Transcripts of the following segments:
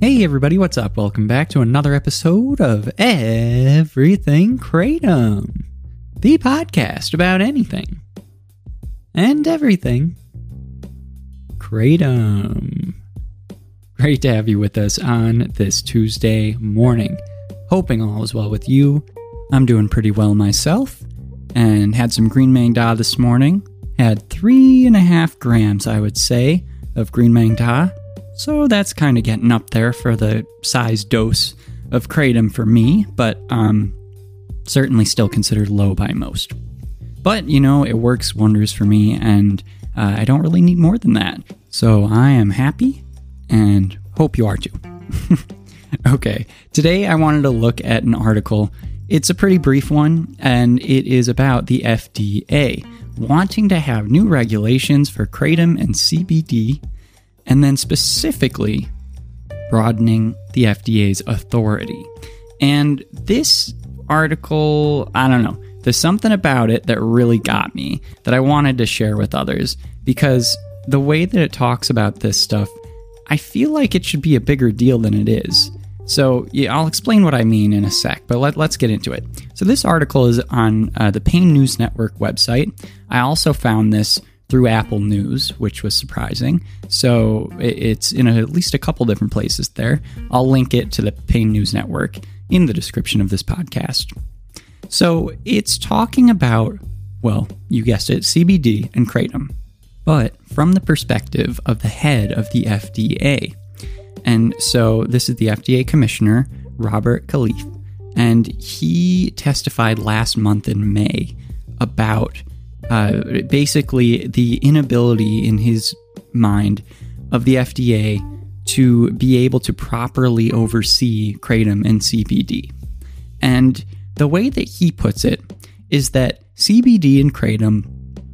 Hey everybody, what's up? Welcome back to another episode of Everything Kratom, the podcast about anything and everything Kratom. Great to have you with us on this Tuesday morning. Hoping all is well with you. I'm doing pretty well myself and had some green Maeng Da this morning. Had three and a half grams, I would say, of green Maeng Da so that's kind of getting up there for the size dose of kratom for me, but um, certainly still considered low by most. But you know, it works wonders for me, and uh, I don't really need more than that. So I am happy, and hope you are too. okay, today I wanted to look at an article. It's a pretty brief one, and it is about the FDA wanting to have new regulations for kratom and CBD and then specifically broadening the FDA's authority. And this article, I don't know, there's something about it that really got me that I wanted to share with others because the way that it talks about this stuff, I feel like it should be a bigger deal than it is. So, yeah, I'll explain what I mean in a sec, but let, us get into it. So, this article is on uh, the Pain News Network website. I also found this through Apple News, which was surprising. So it's in at least a couple different places there. I'll link it to the Pain News Network in the description of this podcast. So it's talking about, well, you guessed it, CBD and kratom, but from the perspective of the head of the FDA. And so this is the FDA commissioner, Robert Califf, and he testified last month in May about uh, basically the inability in his mind of the FDA to be able to properly oversee kratom and CBD. And the way that he puts it is that CBD and kratom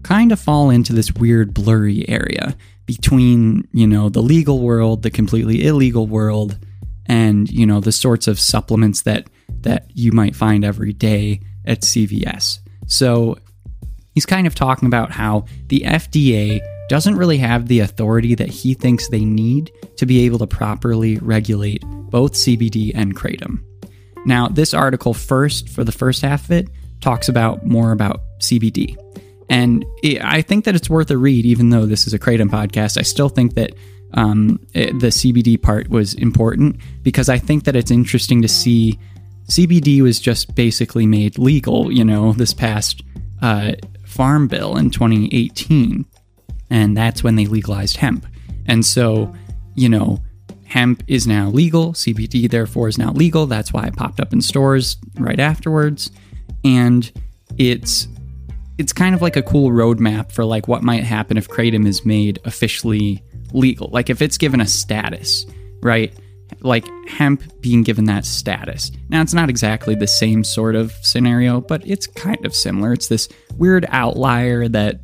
kind of fall into this weird blurry area between, you know, the legal world, the completely illegal world, and, you know, the sorts of supplements that that you might find every day at CVS. So He's kind of talking about how the FDA doesn't really have the authority that he thinks they need to be able to properly regulate both CBD and kratom. Now, this article first, for the first half of it, talks about more about CBD. And it, I think that it's worth a read, even though this is a kratom podcast. I still think that um, it, the CBD part was important because I think that it's interesting to see CBD was just basically made legal, you know, this past uh, Farm Bill in 2018, and that's when they legalized hemp. And so, you know, hemp is now legal. CBD, therefore, is now legal. That's why it popped up in stores right afterwards. And it's it's kind of like a cool roadmap for like what might happen if kratom is made officially legal. Like if it's given a status, right? Like hemp being given that status. Now, it's not exactly the same sort of scenario, but it's kind of similar. It's this weird outlier that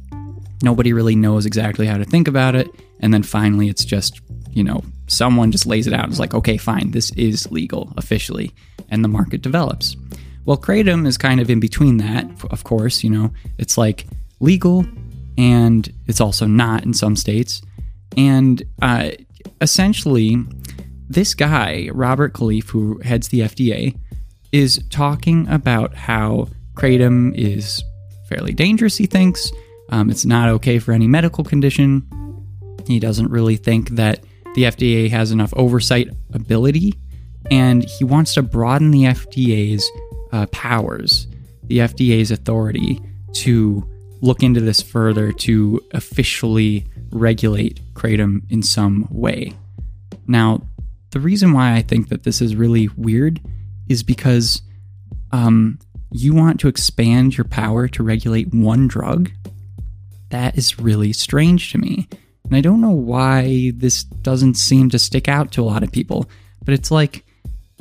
nobody really knows exactly how to think about it. And then finally, it's just, you know, someone just lays it out and is like, okay, fine, this is legal officially. And the market develops. Well, Kratom is kind of in between that, of course. You know, it's like legal and it's also not in some states. And uh, essentially, this guy, Robert Califf, who heads the FDA, is talking about how kratom is fairly dangerous, he thinks. Um, it's not okay for any medical condition. He doesn't really think that the FDA has enough oversight ability, and he wants to broaden the FDA's uh, powers, the FDA's authority to look into this further to officially regulate kratom in some way. Now, the reason why I think that this is really weird is because um, you want to expand your power to regulate one drug. That is really strange to me. And I don't know why this doesn't seem to stick out to a lot of people, but it's like,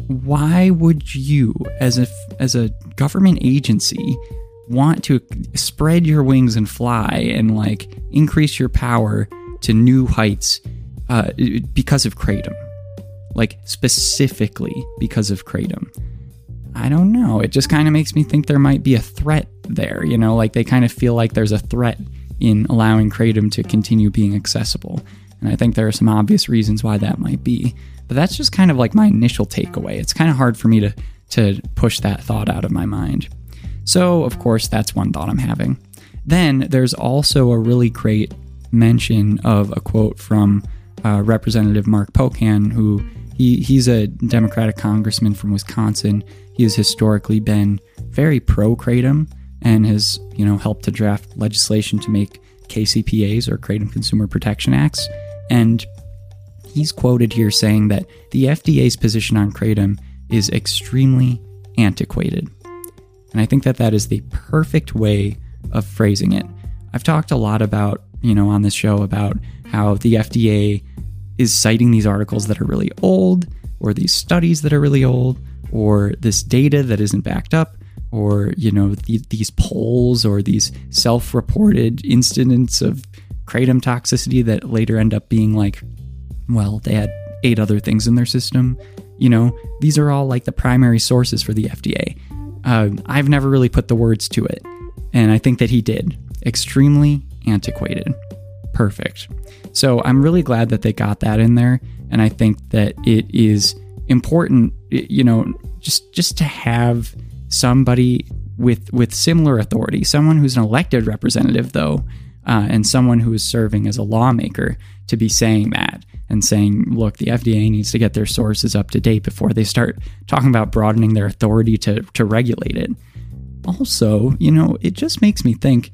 why would you, as a, as a government agency, want to spread your wings and fly and like increase your power to new heights uh, because of kratom? Like specifically because of Kratom. I don't know. It just kind of makes me think there might be a threat there, you know, like they kind of feel like there's a threat in allowing Kratom to continue being accessible. And I think there are some obvious reasons why that might be. But that's just kind of like my initial takeaway. It's kind of hard for me to, to push that thought out of my mind. So, of course, that's one thought I'm having. Then there's also a really great mention of a quote from uh, Representative Mark Pocan, who he, he's a Democratic congressman from Wisconsin. He has historically been very pro kratom and has you know helped to draft legislation to make KCPAs or Kratom Consumer Protection Acts. And he's quoted here saying that the FDA's position on kratom is extremely antiquated. And I think that that is the perfect way of phrasing it. I've talked a lot about, you know, on this show about how the FDA is citing these articles that are really old, or these studies that are really old, or this data that isn't backed up, or, you know, th- these polls or these self reported incidents of kratom toxicity that later end up being like, well, they had eight other things in their system. You know, these are all like the primary sources for the FDA. Uh, I've never really put the words to it, and I think that he did. Extremely antiquated. Perfect. So I'm really glad that they got that in there, and I think that it is important, you know, just just to have somebody with with similar authority, someone who's an elected representative, though, uh, and someone who is serving as a lawmaker, to be saying that and saying, look, the FDA needs to get their sources up to date before they start talking about broadening their authority to to regulate it. Also, you know, it just makes me think,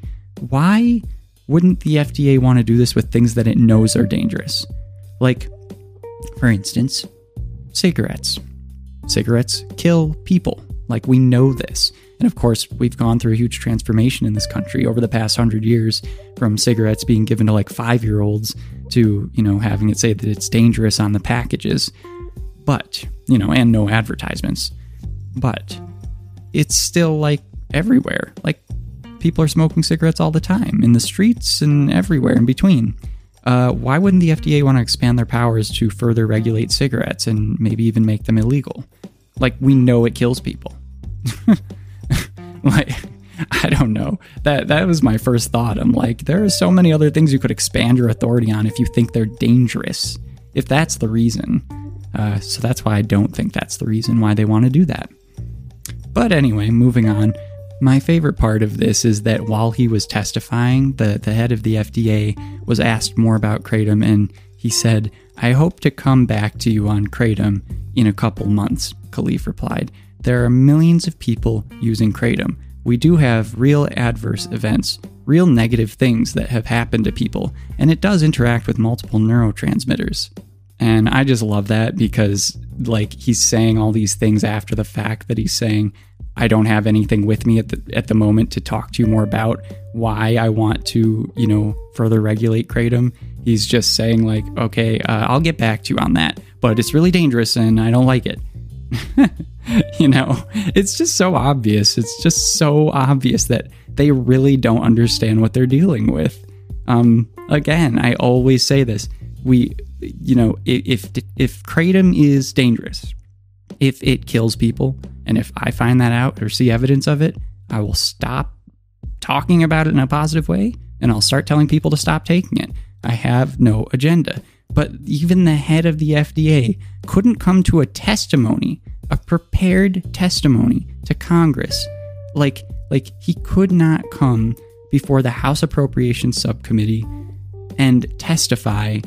why wouldn't the FDA want to do this with things that it knows are dangerous? Like, for instance, cigarettes. Cigarettes kill people. Like, we know this. And of course, we've gone through a huge transformation in this country over the past hundred years from cigarettes being given to like five year olds to, you know, having it say that it's dangerous on the packages. But, you know, and no advertisements. But it's still like everywhere. Like, people are smoking cigarettes all the time in the streets and everywhere in between. Uh, why wouldn't the FDA want to expand their powers to further regulate cigarettes and maybe even make them illegal? Like we know it kills people. like I don't know. That that was my first thought. I'm like, there are so many other things you could expand your authority on if you think they're dangerous. If that's the reason. Uh, so that's why I don't think that's the reason why they want to do that. But anyway, moving on. My favorite part of this is that while he was testifying, the, the head of the FDA was asked more about Kratom, and he said, I hope to come back to you on Kratom in a couple months. Califf replied. There are millions of people using Kratom. We do have real adverse events, real negative things that have happened to people, and it does interact with multiple neurotransmitters. And I just love that because, like, he's saying all these things after the fact that he's saying, I don't have anything with me at the at the moment to talk to you more about why I want to, you know, further regulate kratom. He's just saying like, okay, uh, I'll get back to you on that, but it's really dangerous and I don't like it. you know, it's just so obvious. It's just so obvious that they really don't understand what they're dealing with. Um, again, I always say this: we, you know, if if kratom is dangerous, if it kills people, and if I find that out or see evidence of it, I will stop talking about it in a positive way, and I'll start telling people to stop taking it. I have no agenda. But even the head of the FDA couldn't come to a testimony, a prepared testimony to Congress. Like like he could not come before the House Appropriations Subcommittee and testify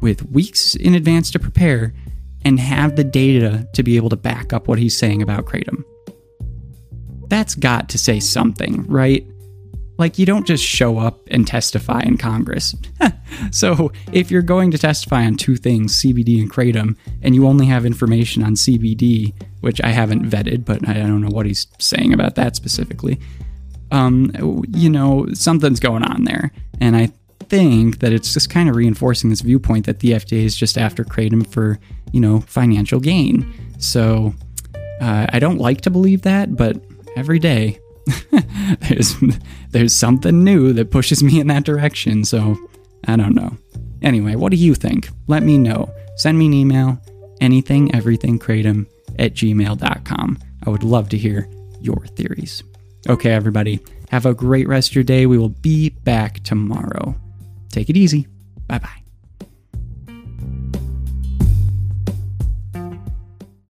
with weeks in advance to prepare and have the data to be able to back up what he's saying about Kratom. That's got to say something, right? Like, you don't just show up and testify in Congress. so, if you're going to testify on two things, CBD and Kratom, and you only have information on CBD, which I haven't vetted, but I don't know what he's saying about that specifically, um, you know, something's going on there. And I think that it's just kind of reinforcing this viewpoint that the FDA is just after Kratom for, you know, financial gain. So, uh, I don't like to believe that, but every day there's there's something new that pushes me in that direction. So I don't know. Anyway, what do you think? Let me know. Send me an email, anything, everything, kratom at gmail.com. I would love to hear your theories. Okay, everybody, have a great rest of your day. We will be back tomorrow. Take it easy. Bye bye.